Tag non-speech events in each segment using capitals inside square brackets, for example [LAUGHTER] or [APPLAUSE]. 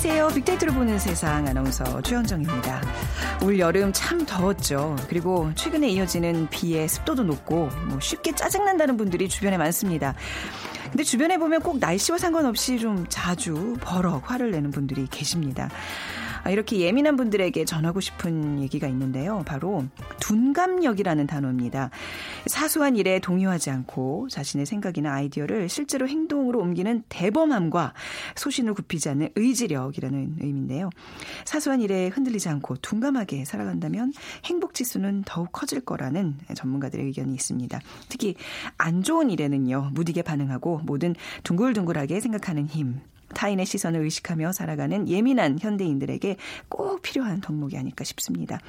안녕하세요. 빅데이터로 보는 세상 아나운서 최현정입니다. 올 여름 참 더웠죠. 그리고 최근에 이어지는 비에 습도도 높고 뭐 쉽게 짜증난다는 분들이 주변에 많습니다. 근데 주변에 보면 꼭 날씨와 상관없이 좀 자주 버럭 화를 내는 분들이 계십니다. 아, 이렇게 예민한 분들에게 전하고 싶은 얘기가 있는데요. 바로 둔감력이라는 단어입니다. 사소한 일에 동요하지 않고 자신의 생각이나 아이디어를 실제로 행동으로 옮기는 대범함과 소신을 굽히지 않는 의지력이라는 의미인데요. 사소한 일에 흔들리지 않고 둔감하게 살아간다면 행복 지수는 더욱 커질 거라는 전문가들의 의견이 있습니다. 특히 안 좋은 일에는요, 무디게 반응하고 모든 둥글둥글하게 생각하는 힘. 타인의 시선을 의식하며 살아가는 예민한 현대인들에게 꼭 필요한 덕목이 아닐까 싶습니다.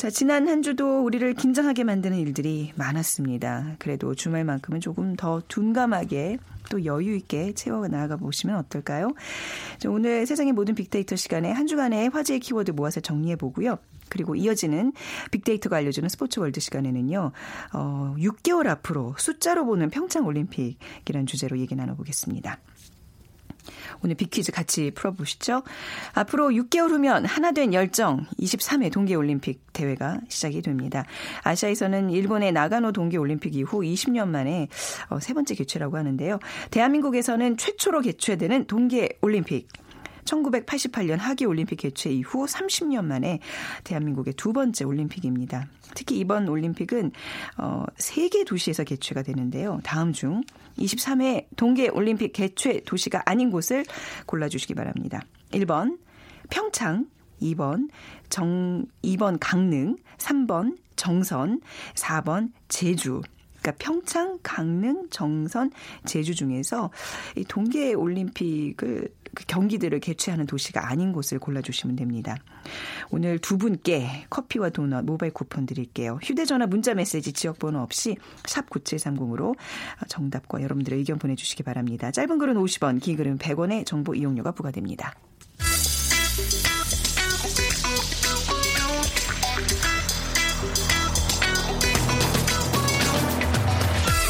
자, 지난 한 주도 우리를 긴장하게 만드는 일들이 많았습니다. 그래도 주말만큼은 조금 더 둔감하게 또 여유 있게 채워 나가 보시면 어떨까요? 자, 오늘 세상의 모든 빅데이터 시간에 한 주간의 화제의 키워드 모아서 정리해 보고요. 그리고 이어지는 빅데이터가 알려주는 스포츠 월드 시간에는요, 어, 6개월 앞으로 숫자로 보는 평창 올림픽이라는 주제로 얘기 나눠보겠습니다. 오늘 빅퀴즈 같이 풀어보시죠. 앞으로 6개월 후면 하나 된 열정 23회 동계올림픽 대회가 시작이 됩니다. 아시아에서는 일본의 나가노 동계올림픽 이후 20년 만에 어, 세 번째 개최라고 하는데요. 대한민국에서는 최초로 개최되는 동계올림픽 1988년 하계 올림픽 개최 이후 30년 만에 대한민국의 두 번째 올림픽입니다. 특히 이번 올림픽은 어, 세개 도시에서 개최가 되는데요. 다음 중 23회 동계 올림픽 개최 도시가 아닌 곳을 골라 주시기 바랍니다. 1번 평창, 2번 정 2번 강릉, 3번 정선, 4번 제주. 그러니까 평창, 강릉, 정선, 제주 중에서 이 동계 올림픽을 그 경기들을 개최하는 도시가 아닌 곳을 골라주시면 됩니다. 오늘 두 분께 커피와 도넛 모바일 쿠폰 드릴게요. 휴대전화 문자 메시지 지역번호 없이 샵 9730으로 정답과 여러분들의 의견 보내주시기 바랍니다. 짧은 글은 50원, 긴 글은 100원의 정보 이용료가 부과됩니다.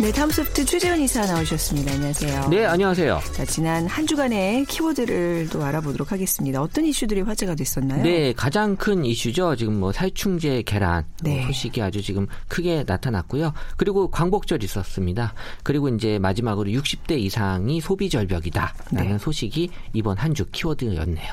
네, 다음 소프트 최재원 이사 나오셨습니다. 안녕하세요. 네, 안녕하세요. 자, 지난 한 주간의 키워드를 또 알아보도록 하겠습니다. 어떤 이슈들이 화제가 됐었나요? 네, 가장 큰 이슈죠. 지금 뭐 살충제 계란 네. 소식이 아주 지금 크게 나타났고요. 그리고 광복절 있었습니다. 그리고 이제 마지막으로 60대 이상이 소비 절벽이다라는 네. 소식이 이번 한 주 키워드였네요.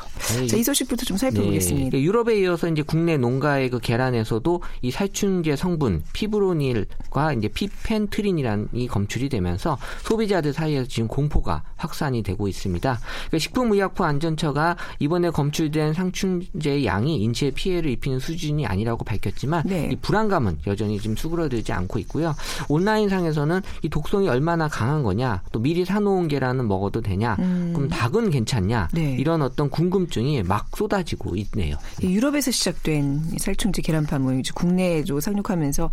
자, 이 소식부터 좀 살펴보겠습니다. 네, 유럽에 이어서 이제 국내 농가의 그 계란에서도 이 살충제 성분 피브로닐과 이제 피펜트린이라는 계란이 검출이 되면서 소비자들 사이에서 지금 공포가 확산이 되고 있습니다. 그러니까 식품의약품 안전처가 이번에 검출된 상충제 양이 인체에 피해를 입히는 수준이 아니라고 밝혔지만 네. 이 불안감은 여전히 지금 수그러들지 않고 있고요. 온라인상에서는 이 독성이 얼마나 강한 거냐, 또 미리 사놓은 계란은 먹어도 되냐, 음. 그럼 닭은 괜찮냐 네. 이런 어떤 궁금증이 막 쏟아지고 있네요. 유럽에서 시작된 살충제 계란 파문 국내에도 상륙하면서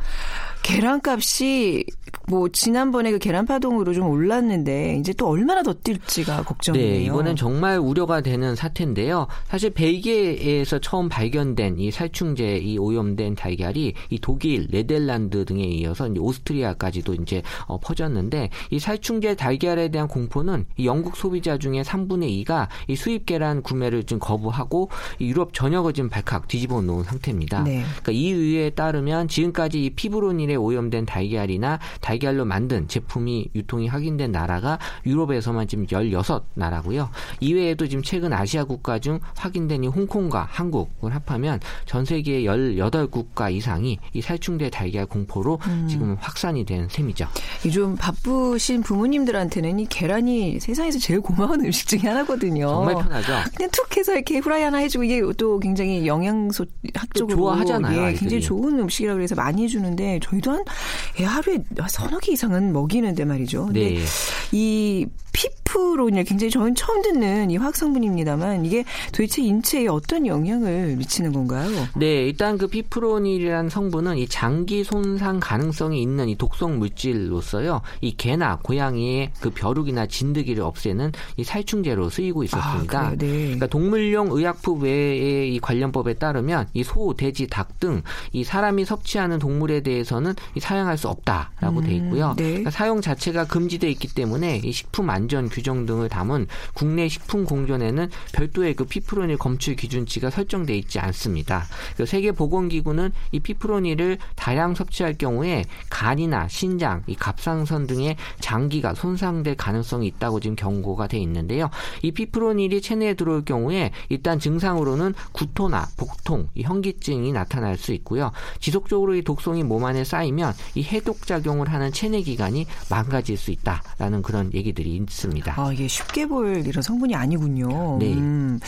계란값이 뭐 지난번에 그 계란 파동으로 좀 올랐는데 이제 또 얼마나 더 뛸지가 걱정이에요. 네, 이번엔 정말 우려가 되는 사태인데요. 사실 벨기에에서 처음 발견된 이 살충제 이 오염된 달걀이 이 독일, 네덜란드 등에 이어서 이제 오스트리아까지도 이제 어, 퍼졌는데 이 살충제 달걀에 대한 공포는 이 영국 소비자 중에 3분의 2가 이 수입 계란 구매를 좀 거부하고 이 유럽 전역을 지금 발칵 뒤집어 놓은 상태입니다. 네. 그러니까 이 의회에 따르면 지금까지 이 피브로닐에 오염된 달걀이나 달걀로 원료로 만든 제품이 유통이 확인된 나라가 유럽에서만 지금 16나라고요. 이외에도 지금 최근 아시아 국가 중 확인된 이 홍콩과 한국을 합하면 전 세계 18국가 이상이 이 살충제 달걀 공포로 음. 지금 확산이 된 셈이죠. 요즘 바쁘신 부모님들한테는 이 계란이 세상에서 제일 고마운 음식 중에 하나거든요. 정말 편하죠. 그냥 툭 해서 이렇게 후라이 하나 해주고 이게 또 굉장히 영양소 학적으로 좋아하잖아요. 예, 굉장히 좋은 음식이라고 해서 많이 해주는데 저희도 한 예, 하루에 서너 개 이상은 먹이는데 말이죠. 근데 네. 이피 프 피프로닐 굉장히 저는 처음 듣는 이 화학성분입니다만 이게 도대체 인체에 어떤 영향을 미치는 건가요? 네, 일단 그 피프로닐이라는 성분은 이 장기 손상 가능성이 있는 이 독성 물질로서요. 이 개나 고양이의 그 벼룩이나 진드기를 없애는 이 살충제로 쓰이고 있었습니다. 아, 네. 그러니까 동물용 의약품 외의 이 관련법에 따르면 이 소, 돼지, 닭 등 이 사람이 섭취하는 동물에 대해서는 이 사용할 수 없다라고 음, 돼 있고요. 네. 그러니까 사용 자체가 금지돼 있기 때문에 이 식품 안전 규정 등을 담은 국내 식품 공존에는 별도의 그 피프로닐 검출 기준치가 설정돼 있지 않습니다. 세계 보건기구는 이 피프로닐을 다량 섭취할 경우에 간이나 신장, 이 갑상선 등의 장기가 손상될 가능성이 있다고 지금 경고가 돼 있는데요. 이 피프로닐이 체내에 들어올 경우에 일단 증상으로는 구토나 복통, 이 현기증이 나타날 수 있고요. 지속적으로 이 독성이 몸 안에 쌓이면 이 해독 작용을 하는 체내 기관이 망가질 수 있다라는 그런 얘기들이 있습니다. 아, 이게 쉽게 볼 이런 성분이 아니군요. 네. 음.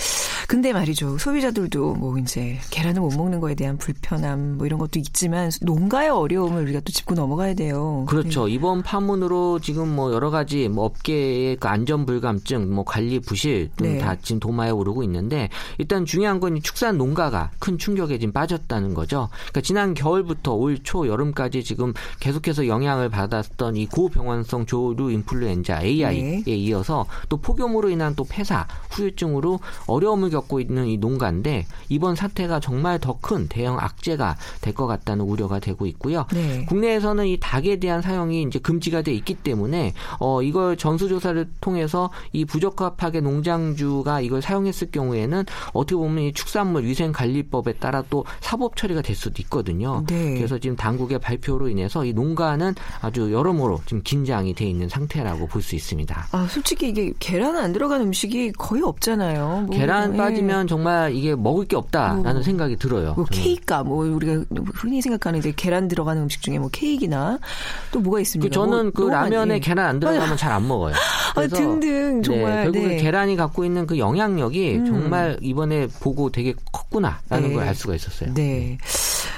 근데 말이죠. 소비자들도 뭐 이제 계란을 못 먹는 거에 대한 불편함 뭐 이런 것도 있지만 농가의 어려움을 우리가 또 짚고 넘어가야 돼요. 그렇죠. 네. 이번 파문으로 지금 뭐 여러 가지 뭐 업계의 그 안전 불감증, 뭐 관리 부실 등다 네. 지금 도마에 오르고 있는데 일단 중요한 건 축산 농가가 큰 충격에 지금 빠졌다는 거죠. 그러니까 지난 겨울부터 올 초 여름까지 지금 계속해서 영향을 받았던 이 고병원성 조류 인플루엔자 AI에 네. 이어서 또 폭염으로 인한 또 폐사, 후유증으로 어려움을 겪고 있는 이 농가인데 이번 사태가 정말 더 큰 대형 악재가 될 것 같다는 우려가 되고 있고요. 네. 국내에서는 이 닭에 대한 사용이 이제 금지가 돼 있기 때문에 어 이걸 전수조사를 통해서 이 부적합하게 농장주가 이걸 사용했을 경우에는 어떻게 보면 이 축산물 위생관리법에 따라 또 사법 처리가 될 수도 있거든요. 네. 그래서 지금 당국의 발표로 인해서 이 농가는 아주 여러모로 지금 긴장이 돼 있는 상태라고 볼 수 있습니다. 아 솔직히 이게 계란 안 들어간 음식이 거의 없잖아요. 뭐, 계란 네. 빠지면 정말 이게 먹을 게 없다라는 뭐, 생각이 들어요. 뭐 케이크가 뭐 우리가 흔히 생각하는 이제 계란 들어가는 음식 중에 뭐 케이크나 또 뭐가 있습니까? 그 저는 뭐, 그 라면에 많이. 계란 안 들어가면 잘 안 먹어요. [LAUGHS] 아, 등등 네, 정말 네, 결국에 네. 계란이 갖고 있는 그 영향력이 음. 정말 이번에 보고 되게 컸구나라는 네. 걸알 수가 있었어요. 네.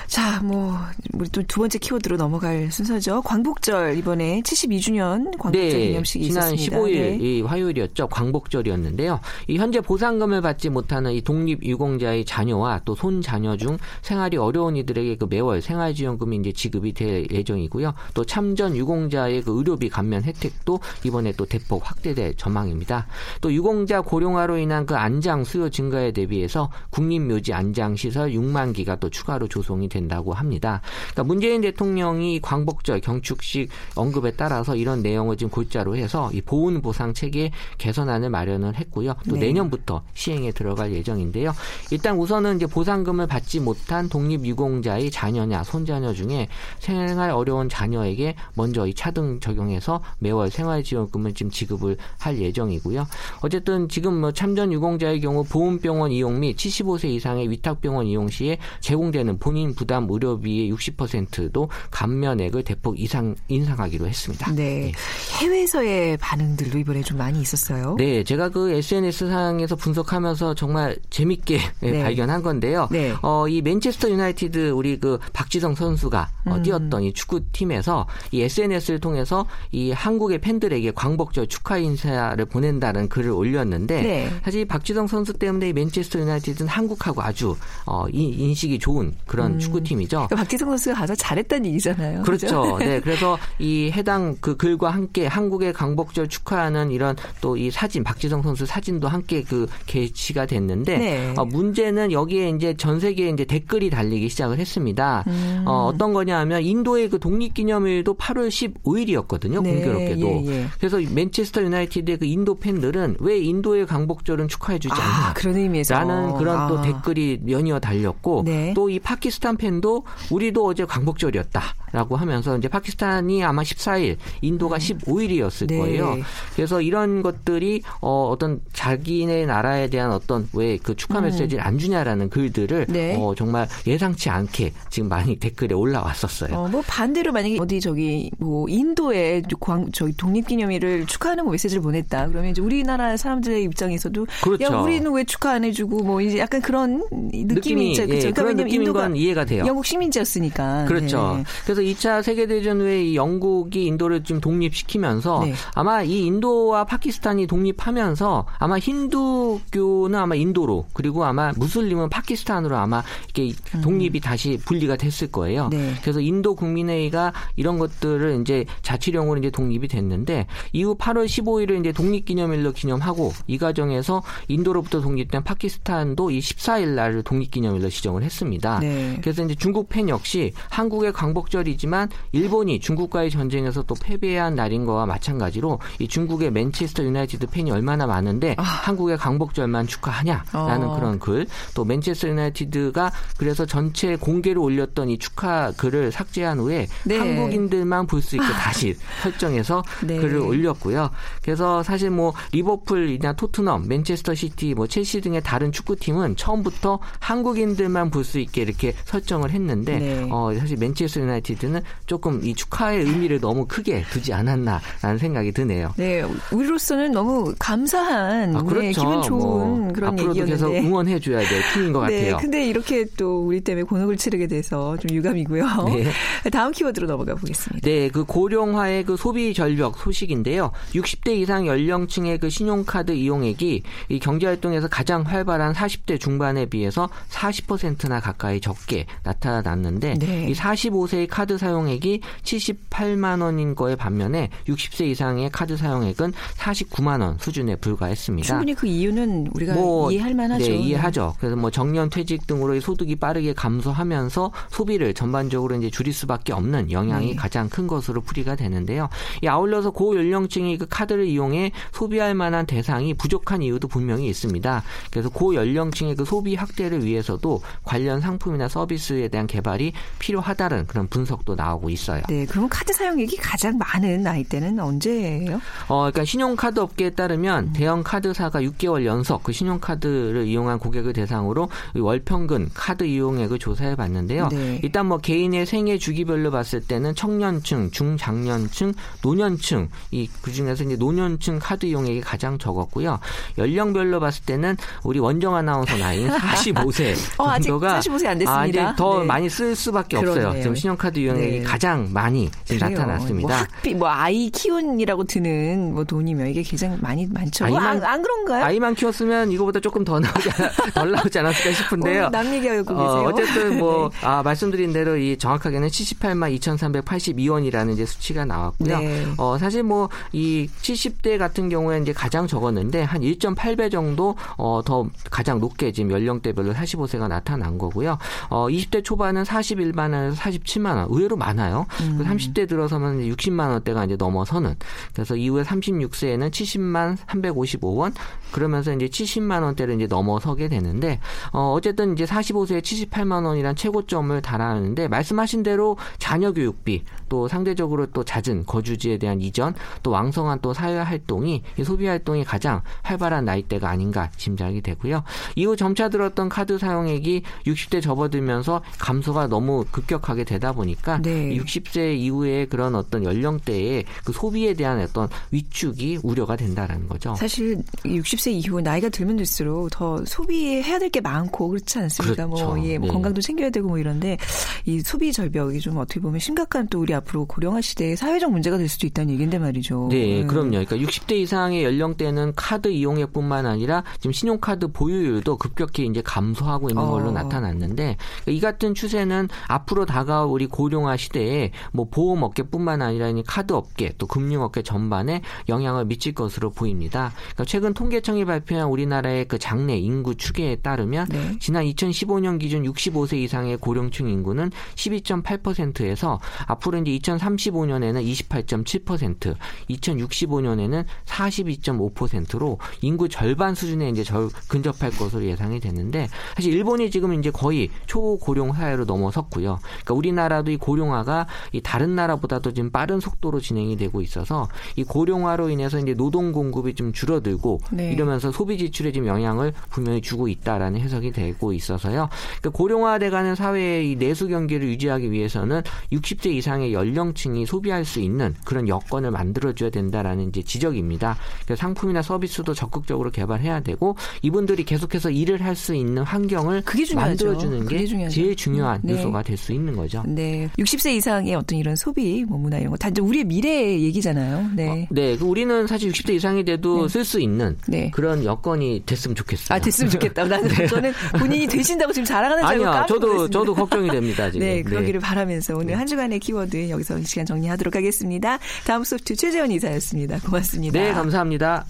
자, 뭐 우리 또 두 번째 키워드로 넘어갈 순서죠. 광복절 이번에 72주년 광복절 네, 기념식이 지난 있었습니다. 15일 네. 이 화요일이었죠. 광복절이었는데요. 이 현재 보상금을 받지 못하는 이 독립 유공자의 자녀와 또 손자녀 중 생활이 어려운 이들에게 그 매월 생활지원금이 이제 지급이 될 예정이고요. 또 참전 유공자의 그 의료비 감면 혜택도 이번에 또 대폭 확대될 전망입니다. 또 유공자 고령화로 인한 그 안장 수요 증가에 대비해서 국립묘지 안장 시설 6만 기가 또 추가로 조성이 된다고 합니다. 그러니까 문재인 대통령이 광복절 경축식 언급에 따라서 이런 내용을 지금 골자로 해서 이 보훈 보상 체계 개선안을 마련을 했고요. 또 네. 내년부터 시행에 들어 갈 예정인데요. 일단 우선은 이제 보상금을 받지 못한 독립유공자의 자녀냐 손자녀 중에 생활 어려운 자녀에게 먼저 이 차등 적용해서 매월 생활지원금을 지금 지급을 할 예정이고요. 어쨌든 지금 뭐 참전 유공자의 경우 보훈병원 이용 및 75세 이상의 위탁병원 이용 시에 제공되는 본인 부담 의료비의 60%도 감면액을 대폭 이상 인상하기로 했습니다. 네. 네. 해외에서의 반응들도 이번에 좀 많이 있었어요. 네, 제가 그 SNS 상에서 분석하면서 정말 재밌게 [LAUGHS] 네. 발견한 건데요. 네. 어, 이 맨체스터 유나이티드 우리 그 박지성 선수가 어, 음. 뛰었던 이 축구팀에서 이 SNS를 통해서 이 한국의 팬들에게 광복절 축하 인사를 보낸다는 글을 올렸는데 네. 사실 박지성 선수 때문에 이 맨체스터 유나이티드는 한국하고 아주 어, 인식이 좋은 그런 음. 축구팀이죠. 그러니까 박지성 선수가 가서 잘했다는 얘기잖아요. 그렇죠. 그렇죠? 네, [LAUGHS] 그래서 이 해당 그 글과 함께 한국의 광복절 축하하는 이런 또 이 사진 박지성 선수 사진도 함께 그 게시가 됐는데 네. 어, 문제는 여기에 이제 전 세계에 이제 댓글이 달리기 시작을 했습니다. 음. 어, 어떤 거냐면 인도의 그 독립기념일도 8월 15일이었거든요. 네. 공교롭게도. 예, 예. 그래서 맨체스터 유나이티드의 그 인도 팬들은 왜 인도의 광복절은 축하해주지 아, 않냐? 그런 의미에서. 라는 그런 아. 또 댓글이 연이어 달렸고 네. 또이 파키스탄 팬도 우리도 어제 광복절이었다라고 하면서 이제 파키스탄이 아마 14일, 인도가 15일이었을 네. 거예요. 그래서 이런 것들이 어, 어떤 자기네 나라에 대한 어떤 왜 그 축하 음. 메시지를 안 주냐라는 글들을 네. 어, 정말 예상치 않게 지금 많이 댓글에 올라왔었어요. 어, 뭐 반대로 만약에 어디 저기 뭐 인도에 광 저기 독립기념일을 축하하는 뭐 메시지를 보냈다. 그러면 이제 우리나라 사람들의 입장에서도 그렇죠. 야 우리는 왜 축하 안 해주고 뭐 이제 약간 그런 느낌이, 느낌이 있죠. 그렇죠? 예, 그러니까 그런 느낌인 건 이해가 돼요. 영국 식민지였으니까. 그렇죠. 네. 그래서 2차 세계대전 후에 이 영국이 인도를 좀 독립시키면서 네. 아마 이 인도와 파키스탄이 독립하면서 아마 힌두교는 아마 인도로 그리고 아마 무슬림은 파키스탄으로 아마 이렇게 음. 독립이 음. 다시 분리가 됐을 거예요. 네. 그래서 인도 국민회의가 이런 것들을 이제 자치령으로 이제 독립이 됐는데 이후 8월 15일을 이제 독립기념일로 기념하고 이 과정에서 인도로부터 독립된 파키스탄도 이 14일 날을 독립기념일로 지정을 했습니다. 네. 그래서 이제 중국 팬 역시 한국의 광복절이지만 일본이 중국과의 전쟁에서 또 패배한 날인 거와 마찬가지로 이 중국의 맨체스터 유나이티드 팬이 얼마나 많은데 아. 한국의 광복절만 축하 하냐라는 어. 그런 글. 또 맨체스터 유나이티드가 그래서 전체 공개로 올렸던 이 축하 글을 삭제한 후에 네. 한국인들만 볼 수 있게 다시 설정해서 네. 글을 올렸고요. 그래서 사실 뭐 리버풀이나 토트넘, 맨체스터 시티, 뭐 첼시 등의 다른 축구팀은 처음부터 한국인들만 볼 수 있게 이렇게 설정을 했는데 네. 어, 사실 맨체스터 유나이티드는 조금 이 축하의 의미를 너무 크게 두지 않았나라는 생각이 드네요. 네, 우리로서는 너무 감사한, 아, 그렇죠. 네, 기분 좋은 뭐, 그런 앞으로도 얘기였는데. 계속 응원해 줘야 될 팀인 것 [LAUGHS] 네, 같아요. 근데 이렇게 또 우리 때문에 곤혹을 치르게 돼서 좀 유감이고요. 네. [LAUGHS] 다음 키워드로 넘어가 보겠습니다. 네, 그 고령화의 그 소비 절벽 소식인데요. 60대 이상 연령층의 그 신용카드 이용액이 이 경제 활동에서 가장 활발한 40대 중반에 비해서 40%나 가까이 적게 나타났는데 네. 이 45세의 카드 사용액이 78만 원인 거에 반면에 60세 이상의 카드 사용액은 49만 원 수준에 불과했습니다. 충분히 그 이유는 우리가 뭐, 이해할 만하죠. 네, 이해하죠. 그래서 뭐 정년 퇴직 등으로 소득이 빠르게 감소하면서 소비를 전반적으로 이제 줄일 수밖에 없는 영향이 네. 가장 큰 것으로 풀이가 되는데요. 이 아울러서 고연령층이 그 카드를 이용해 소비할 만한 대상이 부족한 이유도 분명히 있습니다. 그래서 고연령층의 그 소비 확대를 위해서도 관련 상품이나 서비스에 대한 개발이 필요하다는 그런 분석도 나오고 있어요. 네, 그러면 카드 사용액이 가장 많은 나이대는 언제예요? 어, 그러니까 신용카드 업계에 따르면 음. 대형 카드사가 6개월 연속 그 신용 카드를 이용한 고객을 대상으로 월 평균 카드 이용액을 조사해 봤는데요. 네. 일단 뭐 개인의 생애 주기별로 봤을 때는 청년층, 중장년층, 노년층 이 그중에서 이제 노년층 카드 이용액이 가장 적었고요. 연령별로 봤을 때는 우리 원정 아나운서 나이인 45세 [LAUGHS] 어, 정도가 아직 45세 안 됐습니다. 아, 더 네. 많이 쓸 수밖에 그러네요. 없어요. 지금 신용카드 이용액이 네. 가장 많이 나타났습니다. 뭐, 학비, 뭐 아이 키운이라고 드는 뭐 돈이면 이게 가장 많이 많죠. 아이만, 뭐 안, 안, 그런가요? 아이만 키웠으면 이거 보다 조금 더 나오지 [LAUGHS] 덜 나오지 않았을까 싶은데요. 어, 남 얘기하고 어, 계세요. 어쨌든 뭐 [LAUGHS] 네. 아, 말씀드린 대로 이 정확하게는 78만 2,382원이라는 이제 수치가 나왔고요. 네. 어, 사실 뭐 이 70대 같은 경우에 이제 가장 적었는데 한 1.8배 정도 어, 더 가장 높게 지금 연령대별로 45세가 나타난 거고요. 어, 20대 초반은 41만 원에서 47만 원. 의외로 많아요. 음. 30대 들어서면 60만 원대가 이제 넘어서는. 그래서 이후에 36세에는 70만 355원. 그러면서 이제 70만 원대를 이제 넘어서게 되는데 어, 어쨌든 이제 45세에 78만 원이란 최고점을 달하는데 말씀하신 대로 자녀 교육비 또 상대적으로 또 잦은 거주지에 대한 이전 또 왕성한 또 사회 활동이 소비 활동이 가장 활발한 나이대가 아닌가 짐작이 되고요. 이후 점차 들었던 카드 사용액이 60대 접어들면서 감소가 너무 급격하게 되다 보니까 네. 60세 이후에 그런 어떤 연령대의 그 소비에 대한 어떤 위축이 우려가 된다라는 거죠. 사실 60세 이후 나이가 들면 들수록 더 소비해야 될 게 많고 그렇지 않습니까? 뭐, 그렇죠. 뭐, 예, 뭐 네. 건강도 챙겨야 되고 뭐 이런데 이 소비 절벽이 좀 어떻게 보면 심각한 또 우리 앞으로 고령화 시대의 사회적 문제가 될 수도 있다는 얘기인데 말이죠. 네, 네. 그럼요. 그러니까 60대 이상의 연령대는 카드 이용액뿐만 아니라 지금 신용카드 보유율도 급격히 이제 감소하고 있는 걸로 어. 나타났는데 이 같은 추세는 앞으로 다가올 우리 고령화 시대에 뭐 보험 업계뿐만 아니라 카드 업계 또 금융 업계 전반에 영향을 미칠 것으로 보입니다. 그러니까 최근 통계청이 발표한 우리나라 의 그 장래 인구 추계에 따르면 네. 지난 2015년 기준 65세 이상의 고령층 인구는 12.8%에서 앞으로 이제 2035년에는 28.7%, 2065년에는 42.5%로 인구 절반 수준에 이제 절, 근접할 것으로 예상이 되는데 사실 일본이 지금 이제 거의 초고령 사회로 넘어섰고요. 그러니까 우리나라도 이 고령화가 이 다른 나라보다도 지금 빠른 속도로 진행이 되고 있어서 이 고령화로 인해서 이제 노동 공급이 좀 줄어들고 네. 이러면서 소비 지출 에 지금 영향을 분명히 주고 있다라는 해석이 되고 있어서요. 그러니까 고령화돼가는 사회의 이 내수 경기를 유지하기 위해서는 60세 이상의 연령층이 소비할 수 있는 그런 여건을 만들어줘야 된다라는 이제 지적입니다. 그래서 상품이나 서비스도 적극적으로 개발해야 되고 이분들이 계속해서 일을 할 수 있는 환경을 만들어주는 게 제일 제일 중요한 네. 요소가 될 수 있는 거죠. 네. 60세 이상의 어떤 이런 소비, 뭐 문화 이런 거 단지 우리의 미래 얘기잖아요. 네. 어, 네. 그 우리는 사실 60대 이상이 돼도 네. 쓸수 있는 네. 그런 여건이 됐으면 좋겠어요. 아, 됐으면 좋겠다. [LAUGHS] 나는 네. 저는 본인이 되신다고 지금 자랑하는 줄 알고 아니요. 저도 저도 걱정이 됩니다, [LAUGHS] 지금. 네, 그러기를 바라면서 오늘 한 주간의 키워드 여기서 시간 정리하도록 하겠습니다. 다음 소프트 최재원 이사였습니다. 고맙습니다. 네, 감사합니다.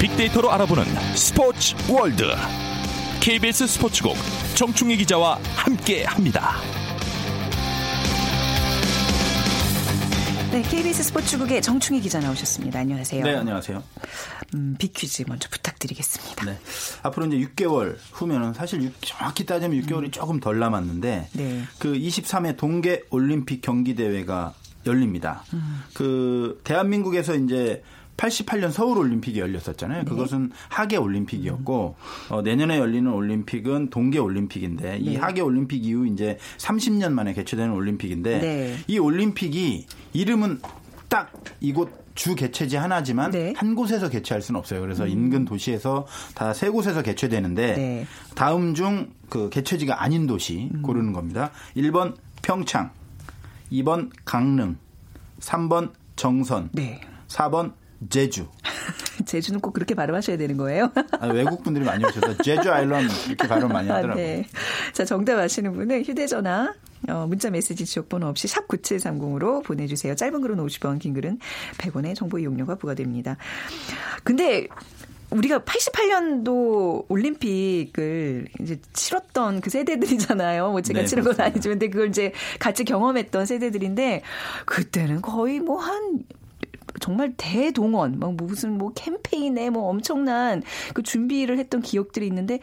빅데이터로 알아보는 스포츠 월드 KBS 스포츠국 정충희 기자와 함께합니다. 네, KBS 스포츠국의 정충희 기자 나오셨습니다. 안녕하세요. 네, 안녕하세요. 음, 빅퀴즈 먼저 부탁드리겠습니다. 네. 앞으로 이제 6개월 후면은 사실 6, 정확히 따지면 6개월이 음. 조금 덜 남았는데 네. 그 23회 동계 올림픽 경기 대회가 열립니다. 음. 그 대한민국에서 이제 88년 서울 올림픽이 열렸었잖아요. 네. 그것은 하계 올림픽이었고 어, 내년에 열리는 올림픽은 동계 올림픽인데 네. 이 하계 올림픽 이후 이제 30년 만에 개최되는 올림픽인데 네. 이 올림픽이 이름은 딱 이곳 주 개최지 하나지만 네. 한 곳에서 개최할 수는 없어요. 그래서 음. 인근 도시에서 다 세 곳에서 개최되는데 네. 다음 중 그 개최지가 아닌 도시 음. 고르는 겁니다. 1번 평창, 2번 강릉, 3번 정선, 네. 4번 제주. [LAUGHS] 제주는 꼭 그렇게 발음하셔야 되는 거예요? 아, 외국 분들이 많이 오셔서 제주 아일랜드 이렇게 발음 많이 [LAUGHS] 아, 하더라고요. 아, 네. 자, 정답 아시는 분은 휴대전화 어, 문자 메시지 지역번호 없이 샵 9730으로 보내주세요. 짧은 글은 50원, 긴 글은 100원의 정보 이용료가 부과됩니다. 근데 우리가 88년도 올림픽을 이제 치렀던 그 세대들이잖아요. 뭐 제가 네, 치른 건 아니지만 근데 그걸 이제 같이 경험했던 세대들인데 그때는 거의 뭐 한 정말 대동원, 막 무슨 뭐 캠페인에 뭐 엄청난 그 준비를 했던 기억들이 있는데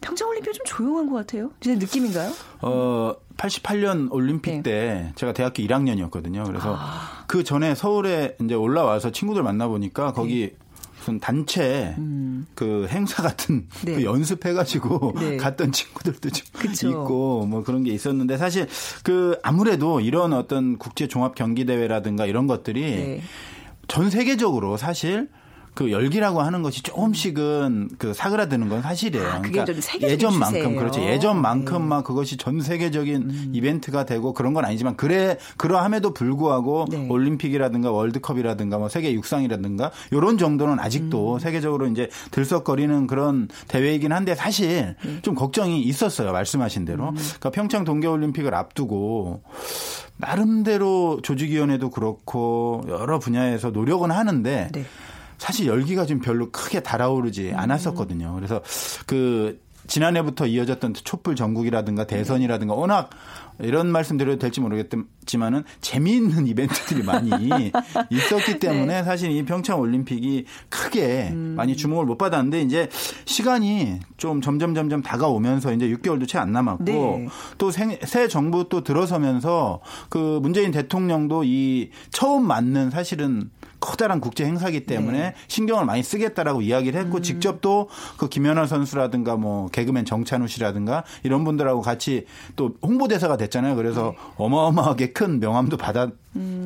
평창올림픽 좀 조용한 것 같아요. 제 느낌인가요? 어, 88년 올림픽 네. 때 제가 대학교 1학년이었거든요. 그래서 아. 그 전에 서울에 이제 올라와서 친구들 만나보니까 거기 네. 무슨 단체 음. 그 행사 같은 [LAUGHS] 네. 그 연습해가지고 네. 갔던 친구들도 좀. 있고 뭐 그런 게 있었는데 사실 그 아무래도 이런 어떤 국제 종합 경기 대회라든가 이런 것들이 네. 전 세계적으로 사실 그 열기라고 하는 것이 조금씩은 그 사그라드는 건 사실이에요. 아, 그러니까 예전만큼. 그렇죠. 예전만큼 막 네. 그것이 전 세계적인 음. 이벤트가 되고 그런 건 아니지만 그래 그러함에도 불구하고 네. 올림픽이라든가 월드컵이라든가 뭐 세계 육상이라든가 요런 정도는 아직도 음. 세계적으로 이제 들썩거리는 그런 대회이긴 한데 사실 네. 좀 걱정이 있었어요. 말씀하신 대로. 음. 그러니까 평창 동계 올림픽을 앞두고 나름대로 조직위원회도 그렇고 여러 분야에서 노력은 하는데 네. 사실 열기가 좀 별로 크게 달아오르지 음. 않았었거든요. 그래서 그 지난해부터 이어졌던 촛불 전국이라든가 대선이라든가 워낙 이런 말씀 드려도 될지 모르겠지만은 재미있는 [LAUGHS] 이벤트들이 많이 [LAUGHS] 있었기 때문에 네. 사실 이 평창 올림픽이 크게 음. 많이 주목을 못 받았는데 이제 시간이 좀 점점 점점 다가오면서 이제 6개월도 채 안 남았고 네. 또새 정부 또 들어서면서 그 문재인 대통령도 이 처음 맞는 사실은 커다란 국제 행사기 때문에 네. 신경을 많이 쓰겠다라고 이야기를 했고 음. 직접 또 그 김연아 선수라든가 뭐 개그맨 정찬우 씨라든가 이런 분들하고 같이 또 홍보대사가 됐잖아요. 그래서 네. 어마어마하게 큰 명함도 받았 음.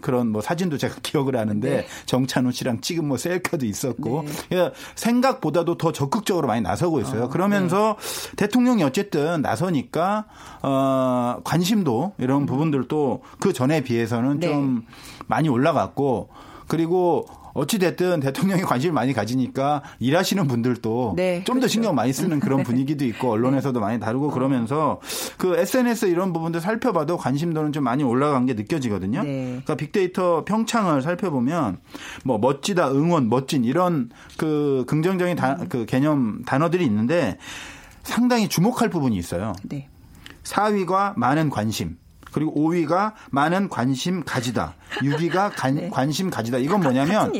그런 뭐 사진도 제가 [LAUGHS] 기억을 하는데 네. 정찬우 씨랑 찍은 뭐 셀카도 있었고 네. 그러니까 생각보다도 더 적극적으로 많이 나서고 있어요. 어, 그러면서 네. 대통령이 어쨌든 나서니까 어 관심도 이런 음. 부분들도 그 전에 비해서는 네. 좀 많이 올라갔고 그리고 어찌됐든 대통령이 관심을 많이 가지니까 일하시는 분들도 네, 좀더 그렇죠. 신경 많이 쓰는 그런 분위기도 있고 [LAUGHS] 언론에서도 많이 다루고 어. 그러면서 그 SNS 이런 부분들 살펴봐도 관심도는 좀 많이 올라간 게 느껴지거든요. 네. 그러니까 빅데이터 평창을 살펴보면 뭐 멋지다, 응원, 멋진 이런 그 긍정적인 다, 그 개념 단어들이 있는데 상당히 주목할 부분이 있어요. 네. 4위가 많은 관심. 그리고 5위가 많은 관심 가지다. 6위가 간, 네. 관심 가지다. 이건 뭐냐면.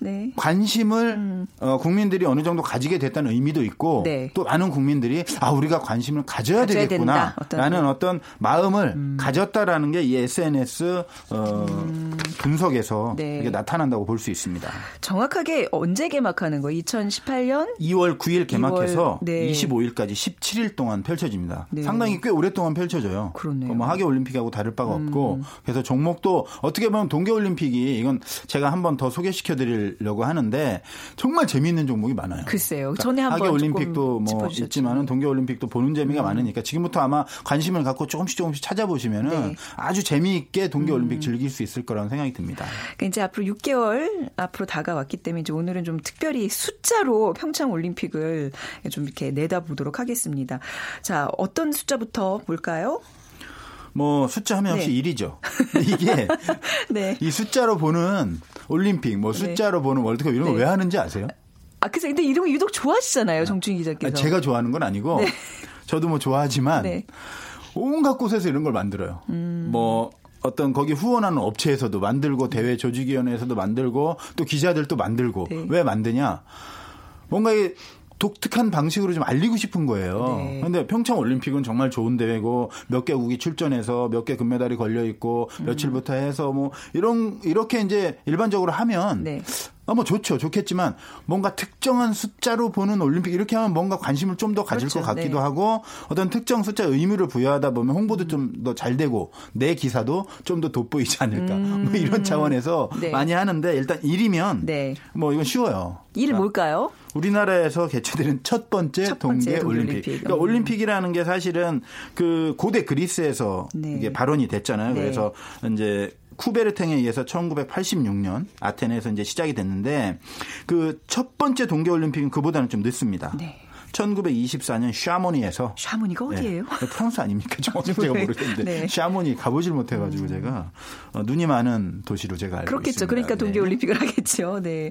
네. 관심을 음. 어, 국민들이 어느 정도 가지게 됐다는 의미도 있고 네. 또 많은 국민들이 아 우리가 관심을 가져야, 되겠구나라는 어떤 마음을 음. 가졌다라는 게 이 SNS 어, 음. 분석에서 네. 이게 나타난다고 볼 수 있습니다. 정확하게 언제 개막하는 거? 2018년 2월 9일 개막해서 2월, 네. 25일까지 17일 동안 펼쳐집니다. 네. 상당히 꽤 오랫동안 펼쳐져요. 그렇네요. 뭐 하계 올림픽하고 다를 바가 음. 없고 그래서 종목도 어떻게 보면 동계 올림픽이 이건 제가 한 번 더 소개시켜 드리려고 하는데 정말 재미있는 종목이 많아요. 글쎄요. 그러니까 전에 한번 하계 올림픽도 뭐 있지만은 동계 올림픽도 보는 재미가 음. 많으니까 지금부터 아마 관심을 갖고 조금씩 조금씩 찾아보시면은 네. 아주 재미있게 동계 올림픽 음. 즐길 수 있을 거라는 생각이 듭니다. 그러니까 이제 앞으로 6개월 앞으로 다가왔기 때문에 이제 오늘은 좀 특별히 숫자로 평창 올림픽을 좀 이렇게 내다보도록 하겠습니다. 자, 어떤 숫자부터 볼까요? 뭐 숫자 하면 역시 네. 1이죠. [LAUGHS] 이게 네. 이 숫자로 보는 올림픽, 뭐 네. 숫자로 네. 보는 월드컵 이런 거왜 네. 하는지 아세요? 아, 그래서 근데 이런 거 유독 좋아하시잖아요, 정충희 기자께서. 제가 좋아하는 건 아니고 네. 저도 뭐 좋아하지만 온갖 곳에서 이런 걸 만들어요. 음. 뭐 어떤 거기 후원하는 업체에서도 만들고 대회 조직위원회에서도 만들고 또 기자들도 만들고 왜 만드냐? 뭔가 독특한 방식으로 좀 알리고 싶은 거예요. 네. 근데 평창 올림픽은 정말 좋은 대회고 몇 개국이 출전해서 몇 개 금메달이 걸려 있고 음. 며칠부터 해서 뭐 이런 이렇게 이제 일반적으로 하면 네. 아, 뭐 좋죠. 좋겠지만 뭔가 특정한 숫자로 보는 올림픽 이렇게 하면 뭔가 관심을 좀 더 가질 그렇죠. 것 같기도 네. 하고 어떤 특정 숫자 의미를 부여하다 보면 홍보도 좀더 잘 되고 내 기사도 좀 더 돋보이지 않을까. 음. 뭐 이런 차원에서 네. 많이 하는데 일단 1이면 네. 뭐 이건 쉬워요. 1 그러니까 뭘까요? 우리나라에서 개최되는 첫 번째, 첫 번째 동계, 올림픽. 올림픽. 그러니까 음. 올림픽이라는 게 사실은 그 고대 그리스에서 네. 이게 발언이 됐잖아요. 네. 그래서 이제 쿠베르탱에 의해서 1986년 아테네에서 이제 시작이 됐는데 그 첫 번째 동계 올림픽은 그보다는 좀 늦습니다. 네. 1924년 샤모니에서 샤모니가 어디예요? 네, 프랑스 아닙니까? 정확히 [LAUGHS] 제가 모르겠는데 네. 샤모니 가보질 못해가지고 음. 제가 어, 눈이 많은 도시로 제가 알고 그렇겠죠. 있습니다. 그러니까 동계 올림픽을 네. 하겠죠. 네.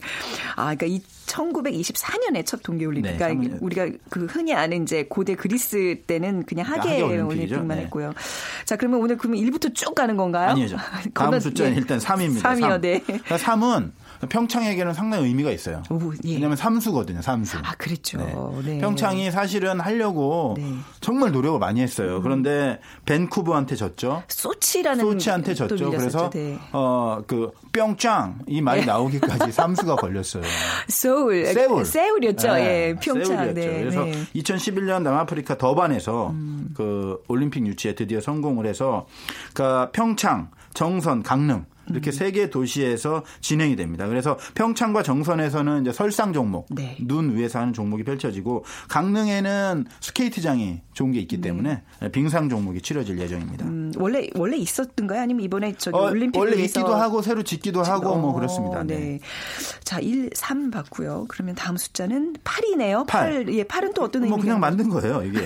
아, 그러니까 이 1924년에 첫 동계 올림픽. 네, 그러니까 우리가 그 흔히 아는 이제 고대 그리스 때는 그냥 하계, 하계 올림픽만 네. 했고요. 자, 그러면 오늘 그러면 1부터 쭉 가는 건가요? 아니죠. 다음 숫자는 일단 3입니다. 3이요, 3. 네. 그러니까 3은 평창에게는 상당히 의미가 있어요. 오, 예. 왜냐하면 삼수거든요, 삼수. 아, 그랬죠. 네. 네. 평창이 사실은 하려고 네. 정말 노력을 많이 했어요. 음. 그런데 벤쿠버한테 졌죠. 소치라는 소치한테 졌죠. 그래서 네. 어그 평창 이 말이 네. 나오기까지 [LAUGHS] 삼수가 걸렸어요. 서울, 세울, 세울이었죠. 네. 예, 평창. 세울이었죠. 네. 그래서 2011년 남아프리카 더반에서 음. 그 올림픽 유치에 드디어 성공을 해서 그 평창, 정선, 강릉 이렇게 음. 세개 도시에서 진행이 됩니다. 그래서 평창과 정선에서는 이제 설상 종목, 네. 눈 위에서 하는 종목이 펼쳐지고 강릉에는 스케이트장이 좋은 게 있기 네. 때문에 네. 빙상 종목이 치러질 예정입니다. 음, 원래 원래 있었던가요? 아니면 이번에 저기 어, 올림픽 원래 있기도 하고 새로 짓기도 하고 어, 뭐 그렇습니다. 네. 네. 자, 1, 3 봤고요. 그러면 다음 숫자는 8이네요. 8. 8. 예, 8은 또 어떤 의미가? 뭐 그냥 만든 거예요, 이게.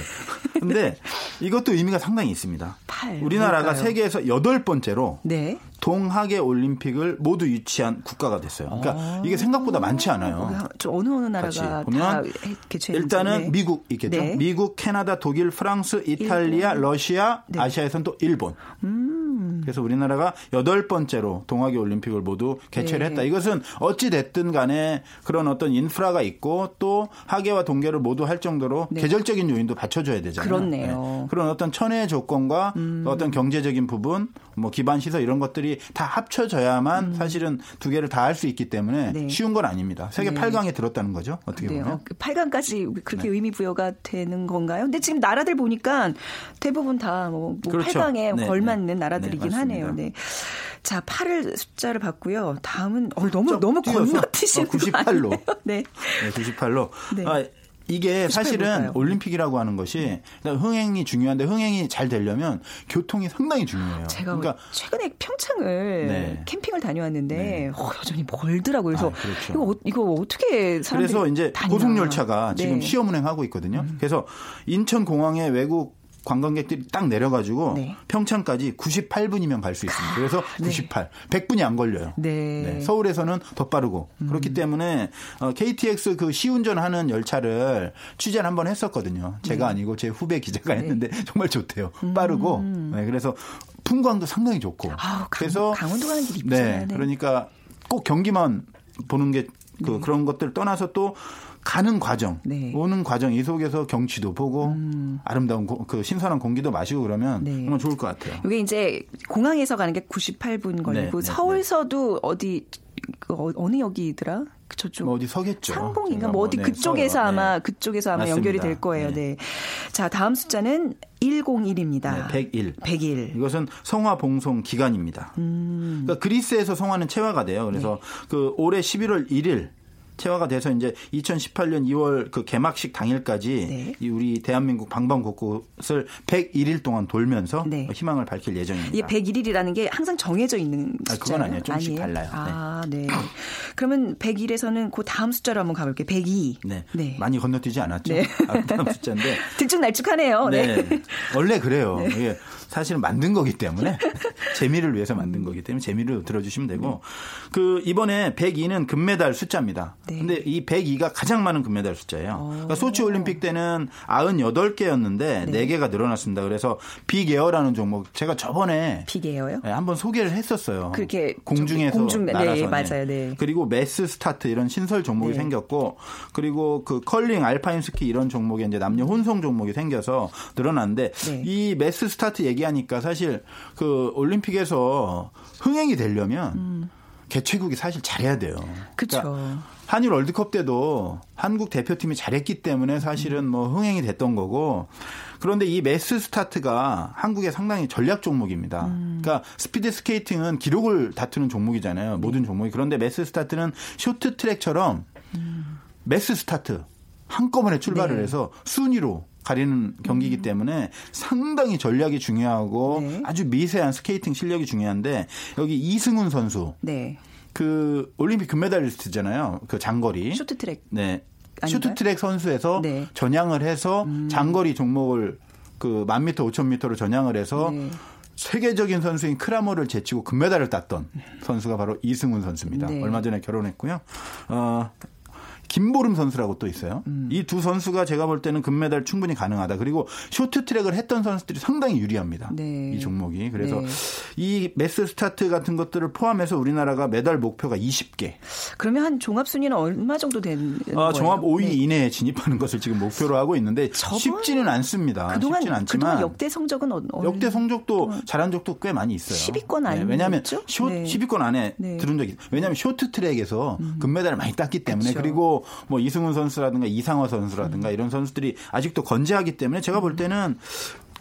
근데 [LAUGHS] 이것도 의미가 상당히 있습니다. 8. 우리나라가 뭘까요? 세계에서 여덟 번째로 네. 동하계 올림픽을 모두 유치한 국가가 됐어요. 그러니까 아~ 이게 생각보다 많지 않아요. 저 어느 어느 나라가 보면 일단은 네. 미국 있겠죠. 네. 미국, 캐나다, 독일, 프랑스, 이탈리아, 일본. 러시아, 네. 아시아에선 또 일본. 음. 그래서 우리나라가 여덟 번째로 동하계 올림픽을 모두 개최를 네. 했다. 이것은 어찌 됐든 간에 그런 어떤 인프라가 있고 또 하계와 동계를 모두 할 정도로 네. 계절적인 요인도 받쳐줘야 되잖아요. 그렇네요. 네. 그런 어떤 천혜의 조건과 음. 어떤 경제적인 부분, 뭐 기반 시설 이런 것들이 다 합쳐져야만 음. 사실은 두 개를 다 할 수 있기 때문에 네. 쉬운 건 아닙니다. 세계 네. 8강에 들었다는 거죠. 어떻게 네. 보면. 8강까지 그렇게 네. 의미 부여가 되는 건가요? 근데 지금 나라들 보니까 대부분 다뭐 뭐 그렇죠. 8강에 네. 걸맞는 나라들이긴 하네요. 네. 자, 8을 숫자를 봤고요. 다음은 어, 너무 너무 건너뛰시는 어, 98로. [LAUGHS] 네. 네, 98로. 네. 아, 이게 사실은 올림픽이라고 하는 것이 흥행이 중요한데 흥행이 잘 되려면 교통이 상당히 중요해요. 제가 그러니까 최근에 평창을 네. 캠핑을 다녀왔는데 네. 어, 여전히 멀더라고요. 그래서 아, 그렇죠. 이거, 이거 어떻게 그래서 이제 고속열차가 지금 네. 시험 운행하고 있거든요. 음. 그래서 인천 공항에 외국 관광객들이 딱 내려가지고 네. 평창까지 98분이면 갈 수 있습니다. 그래서 98, 네. 100분이 안 걸려요. 네. 네. 서울에서는 더 빠르고 음. 그렇기 때문에 KTX 어, 그 시운전하는 열차를 취재를 한번 했었거든요. 제가 네. 아니고 제 후배 기자가 네. 했는데 [LAUGHS] 정말 좋대요. 음. 빠르고 네, 그래서 풍광도 상당히 좋고. 아, 그래서 강원도 가는 길이 이쁘잖아요. 네, 네. 그러니까 꼭 경기만 보는 게그 네. 그런 것들 떠나서 또 가는 과정, 네. 오는 과정 이 속에서 경치도 보고 음. 아름다운 고, 그 신선한 공기도 마시고 그러면 네. 정말 좋을 것 같아요. 이게 이제 공항에서 가는 게 98분 걸리고 네, 네, 서울서도 어디 그 어, 어느 역이더라? 저쪽 뭐 어디 서겠죠. 상봉인가 뭐 어디 네, 그쪽에서 서요. 아마 네. 그쪽에서 아마 맞습니다. 연결이 될 거예요. 네. 네. 자, 다음 숫자는 101입니다. 네, 101. 101. 이것은 성화 봉송 기간입니다. 음. 그러니까 그리스에서 성화는 체화가 돼요. 그래서 네. 그 올해 11월 1일 체화가 돼서 이제 2018년 2월 그 개막식 당일까지 네. 이 우리 대한민국 방방 곳곳을 101일 동안 돌면서 네. 희망을 밝힐 예정입니다. 이게 101일이라는 게 항상 정해져 있는 숫자 아, 그건 아니에요. 조금씩 아니에요? 달라요. 아, 네. 네. 그러면 101에서는 그 다음 숫자로 한번 가볼게요. 102. 네. 네. 많이 건너뛰지 않았죠. 네. 아, 다음 숫자인데. [LAUGHS] 들쭉날쭉하네요. 네. 네. 원래 그래요. 네. 사실은 만든 거기 때문에 [LAUGHS] 재미를 위해서 만든 거기 때문에 재미를 들어주시면 되고 그 이번에 102는 금메달 숫자입니다. 네. 근데 이 102가 가장 많은 금메달 숫자예요. 그러니까 소치 올림픽 때는 98개였는데 네. 4개가 늘어났습니다. 그래서 빅에어라는 종목 제가 저번에 빅에어요? 네, 한번 소개를 했었어요. 그렇게 공중에서 공중, 네, 날아서 네, 맞아요. 네. 그리고 매스 스타트 이런 신설 종목이 네. 생겼고 그리고 그 컬링, 알파인 스키 이런 종목에 이제 남녀 혼성 종목이 생겨서 늘어났는데 네. 이 매스 스타트 얘기 하니까 사실 그 올림픽에서 흥행이 되려면 음. 개최국이 사실 잘해야 돼요. 그렇죠. 그러니까 한일 월드컵 때도 한국 대표팀이 잘했기 때문에 사실은 뭐 흥행이 됐던 거고 그런데 이 매스 스타트가 한국의 상당히 전략 종목입니다. 음. 그러니까 스피드 스케이팅은 기록을 다투는 종목이잖아요. 네. 모든 종목이. 그런데 매스 스타트는 쇼트 트랙처럼 음. 매스 스타트 한꺼번에 출발을 네. 해서 순위로 가리는 경기이기 음. 때문에 상당히 전략이 중요하고 네. 아주 미세한 스케이팅 실력이 중요한데 여기 이승훈 선수 네. 그 올림픽 금메달리스트잖아요. 그 장거리 쇼트트랙. 네. 쇼트트랙 선수에서 네. 전향을 해서 음. 장거리 종목을 그만 미터, 오천 미터로 전향을 해서 네. 세계적인 선수인 크라머를 제치고 금메달을 땄던 선수가 바로 이승훈 선수입니다. 네. 얼마 전에 결혼했고요. 어, 김보름 선수라고 또 있어요. 음. 이두 선수가 제가 볼 때는 금메달 충분히 가능하다. 그리고 쇼트트랙을 했던 선수들이 상당히 유리합니다. 네. 이 종목이. 그래서 네. 이 매스 스타트 같은 것들을 포함해서 우리나라가 메달 목표가 20개. 그러면 한 종합 순위는 얼마 정도 되는 아, 거예요? 종합 5위 네. 이내에 진입하는 것을 지금 목표로 하고 있는데 쉽지는 않습니다. 그동안, 쉽지는 않지만 그동안 역대 성적은 어, 역대 성적도 잘한 적도 꽤 많이 있어요. 10위권 안에 네, 왜냐하면 쇼, 네. 10위권 안에 네. 들은 적이 왜냐하면 쇼트트랙에서 음. 금메달을 많이 땄기 때문에 그렇죠. 그리고 뭐 이승훈 선수라든가 이상화 선수라든가 음. 이런 선수들이 아직도 건재하기 때문에 제가 볼 때는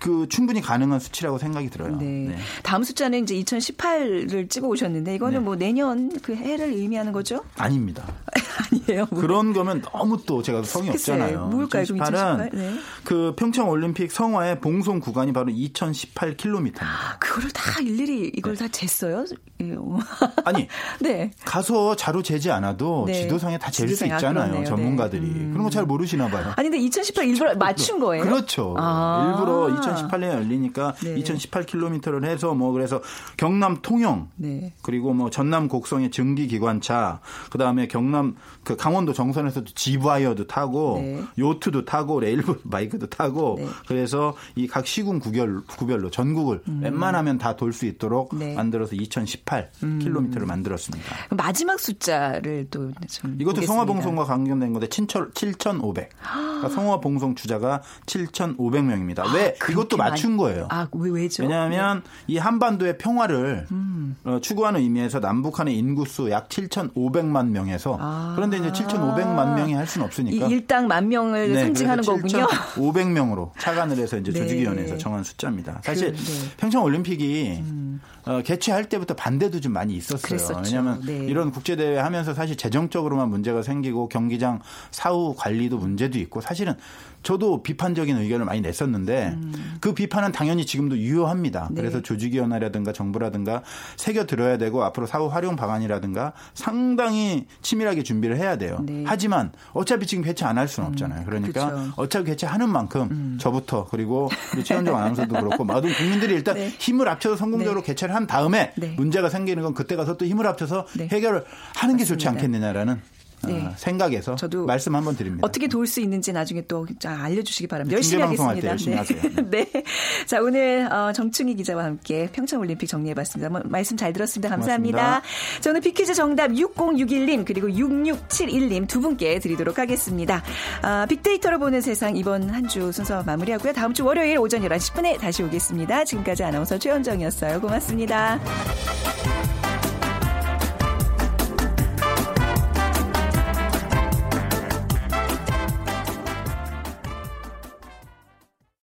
그 충분히 가능한 수치라고 생각이 들어요. 네. 네. 다음 숫자는 이제 2018을 찍어 오셨는데 이거는 네. 뭐 내년 그 해를 의미하는 거죠? 아닙니다. [LAUGHS] 아니에요. 뭐. 그런 거면 너무 또 제가 성이 없잖아요. 뭘까요? 2018은 네. 그 평창 올림픽 성화의 봉송 구간이 바로 2018km입니다. 그거를 다 일일이 이걸 네. 다 쟀어요? 예. [LAUGHS] 아니. [LAUGHS] 네. 가서 자료 재지 않아도 네. 지도상에 다 잴 수 있잖아요. 아, 전문가들이. 음. 그런 거 잘 모르시나 봐요. 아니 근데 2018 일부러 맞춘 거예요? 그렇죠. 아. 일부러 2018년에 열리니까 네. 2018km를 해서 뭐 그래서 경남 통영 네. 그리고 뭐 전남 곡성의 증기 기관차 그다음에 경남 그 강원도 정선에서도 지바이어도 타고 네. 요트도 타고 레일보 [LAUGHS] 바이크도 타고 네. 그래서 이 각 시군 구별 구별로 전국을 음. 웬만하면 다 돌 수 있도록 네. 만들어서 2018 음. 만들었습니다. 마지막 숫자를 또좀 이것도 성화봉송과 관련된 건데 7,500. 그러니까 [GASPS] 성화봉송 주자가 7,500명입니다. 왜 아, 이것도 맞춘 거예요. 아, 왜, 왜죠? 왜냐하면 네. 이 한반도의 평화를 음. 어, 추구하는 의미에서 남북한의 인구수 약 7,500만 명에서 아. 그런데 이제 7,500만 명이 할 수는 없으니까 일당 만 명을 네, 상징하는 거군요. 7,500명으로 차관을 해서 이제 [LAUGHS] 네. 조직위원회에서 정한 숫자입니다. 사실 그, 네. 평창 올림픽이 음. 어, 개최할 때부터 반대도 좀 많이 있었어요. 그랬었죠. 왜냐하면 네. 이런 국제 대회 하면서 사실 재정적으로만 문제가 생기고 경기장 사후 관리도 문제도 있고 사실은 저도 비판적인 의견을 많이 냈었는데 음. 그 비판은 당연히 지금도 유효합니다. 네. 그래서 조직위원회라든가 정부라든가 새겨 들어야 되고 앞으로 사후 활용 방안이라든가 상당히 치밀하게 준비를 해야 돼요. 네. 하지만 어차피 지금 개최 안 할 수는 음. 없잖아요. 그러니까 그렇죠. 어차피 개최하는 만큼 음. 저부터 그리고 우리 최현정 [LAUGHS] 아나운서도 그렇고 모든 국민들이 일단 네. 힘을 합쳐서 성공적으로 네. 개최를 한 다음에 네. 문제가 생기는 건 그때 가서 또 힘을 합쳐서 네. 해결을 하는 게 맞습니다. 좋지 않겠느냐라는 네. 생각에서 저도 말씀 한번 드립니다. 어떻게 도울 수 있는지 나중에 또 알려주시기 바랍니다. 열심히 하겠습니다. 열심히 네. 하세요. [LAUGHS] 네. 자 오늘 어, 정충희 기자와 함께 평창올림픽 정리해봤습니다. 말씀 잘 들었습니다. 감사합니다. 고맙습니다. 저는 비퀴즈 정답 6061님 그리고 6671님 두 분께 드리도록 하겠습니다. 아, 빅데이터로 보는 세상 이번 한 주 순서 마무리하고요. 다음 주 월요일 오전 11시 10분에 다시 오겠습니다. 지금까지 아나운서 최현정이었어요. 고맙습니다.